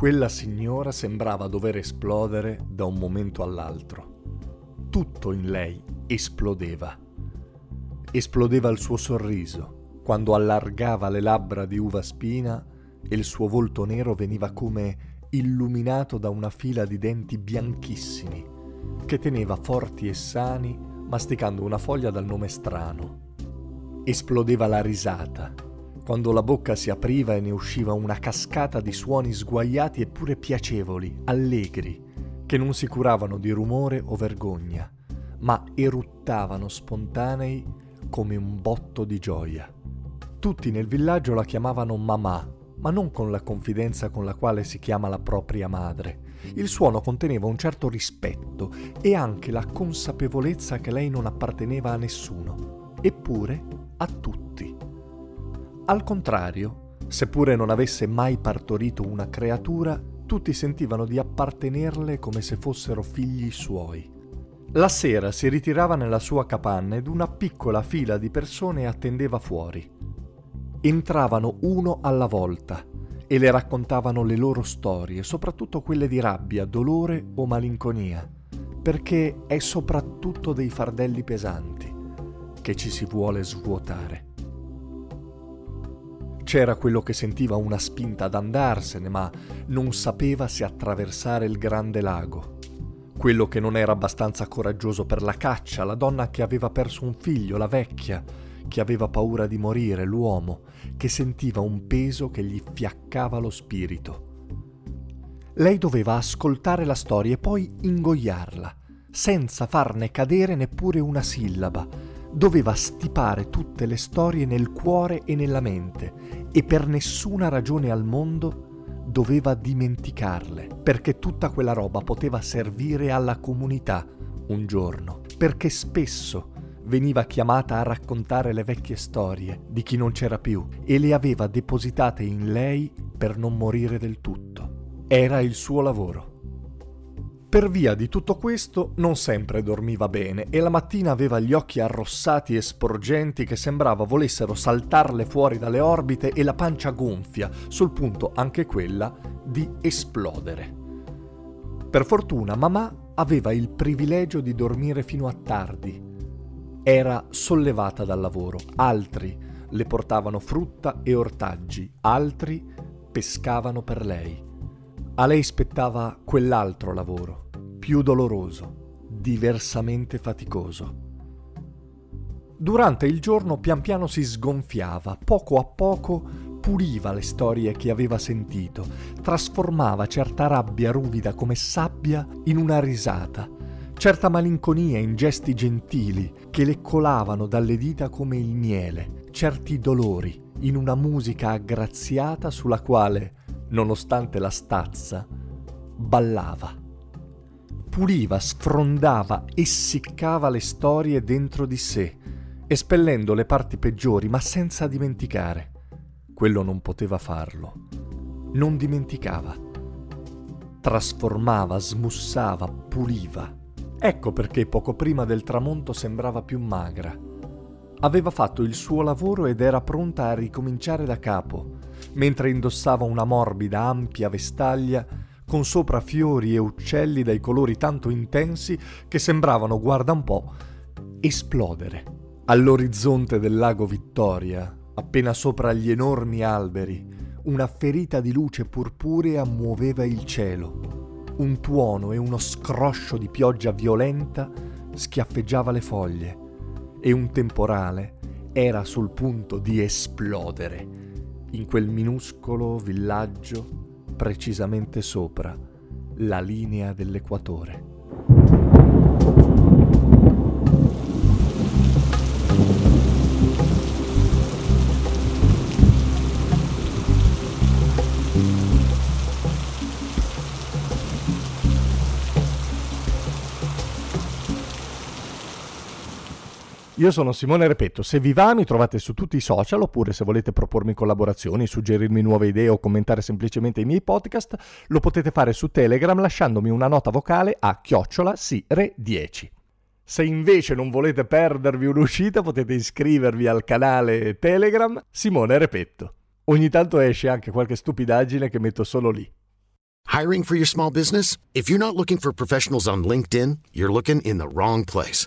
Quella signora sembrava dover esplodere da un momento all'altro. Tutto in lei esplodeva. Esplodeva il suo sorriso, quando allargava le labbra di uva spina e il suo volto nero veniva come illuminato da una fila di denti bianchissimi, che teneva forti e sani masticando una foglia dal nome strano. Esplodeva la risata, quando la bocca si apriva e ne usciva una cascata di suoni sguaiati eppure piacevoli, allegri, che non si curavano di rumore o vergogna, ma eruttavano spontanei come un botto di gioia. Tutti nel villaggio la chiamavano mamà, ma non con la confidenza con la quale si chiama la propria madre. Il suono conteneva un certo rispetto e anche la consapevolezza che lei non apparteneva a nessuno, eppure a tutti. Al contrario, seppure non avesse mai partorito una creatura, tutti sentivano di appartenerle come se fossero figli suoi. La sera si ritirava nella sua capanna ed una piccola fila di persone attendeva fuori. Entravano uno alla volta e le raccontavano le loro storie, soprattutto quelle di rabbia, dolore o malinconia, perché è soprattutto dei fardelli pesanti che ci si vuole svuotare. C'era quello che sentiva una spinta ad andarsene, ma non sapeva se attraversare il grande lago. Quello che non era abbastanza coraggioso per la caccia, la donna che aveva perso un figlio, la vecchia, che aveva paura di morire, l'uomo, che sentiva un peso che gli fiaccava lo spirito. Lei doveva ascoltare la storia e poi ingoiarla, senza farne cadere neppure una sillaba, doveva stipare tutte le storie nel cuore e nella mente e per nessuna ragione al mondo doveva dimenticarle, perché tutta quella roba poteva servire alla comunità un giorno, perché spesso veniva chiamata a raccontare le vecchie storie di chi non c'era più e le aveva depositate in lei per non morire del tutto. Era il suo lavoro. Per via di tutto questo non sempre dormiva bene e la mattina aveva gli occhi arrossati e sporgenti che sembrava volessero saltarle fuori dalle orbite e la pancia gonfia, sul punto anche quella di esplodere. Per fortuna mamma aveva il privilegio di dormire fino a tardi. Era sollevata dal lavoro, altri le portavano frutta e ortaggi, altri pescavano per lei. A lei spettava quell'altro lavoro, più doloroso, diversamente faticoso. Durante il giorno pian piano si sgonfiava, poco a poco puliva le storie che aveva sentito, trasformava certa rabbia ruvida come sabbia in una risata, certa malinconia in gesti gentili che le colavano dalle dita come il miele, certi dolori in una musica aggraziata sulla quale nonostante la stazza, ballava. Puliva, sfrondava, essiccava le storie dentro di sé, espellendo le parti peggiori, ma senza dimenticare. Quello non poteva farlo. Non dimenticava. Trasformava, smussava, puliva. Ecco perché poco prima del tramonto sembrava più magra. Aveva fatto il suo lavoro ed era pronta a ricominciare da capo mentre indossava una morbida, ampia vestaglia con sopra fiori e uccelli dai colori tanto intensi che sembravano, guarda un po', esplodere. All'orizzonte del lago Vittoria, appena sopra gli enormi alberi, una ferita di luce purpurea muoveva il cielo. Un tuono e uno scroscio di pioggia violenta schiaffeggiava le foglie e un temporale era sul punto di esplodere in quel minuscolo villaggio precisamente sopra la linea dell'equatore. Io sono Simone Repetto, se vi va mi trovate su tutti i social oppure se volete propormi collaborazioni, suggerirmi nuove idee o commentare semplicemente i miei podcast, lo potete fare su Telegram lasciandomi una nota vocale a chiocciola sire10. Se invece non volete perdervi un'uscita potete iscrivervi al canale Telegram Simone Repetto. Ogni tanto esce anche qualche stupidaggine che metto solo lì. Hiring for your small business? If you're not looking for professionals on LinkedIn, you're looking in the wrong place.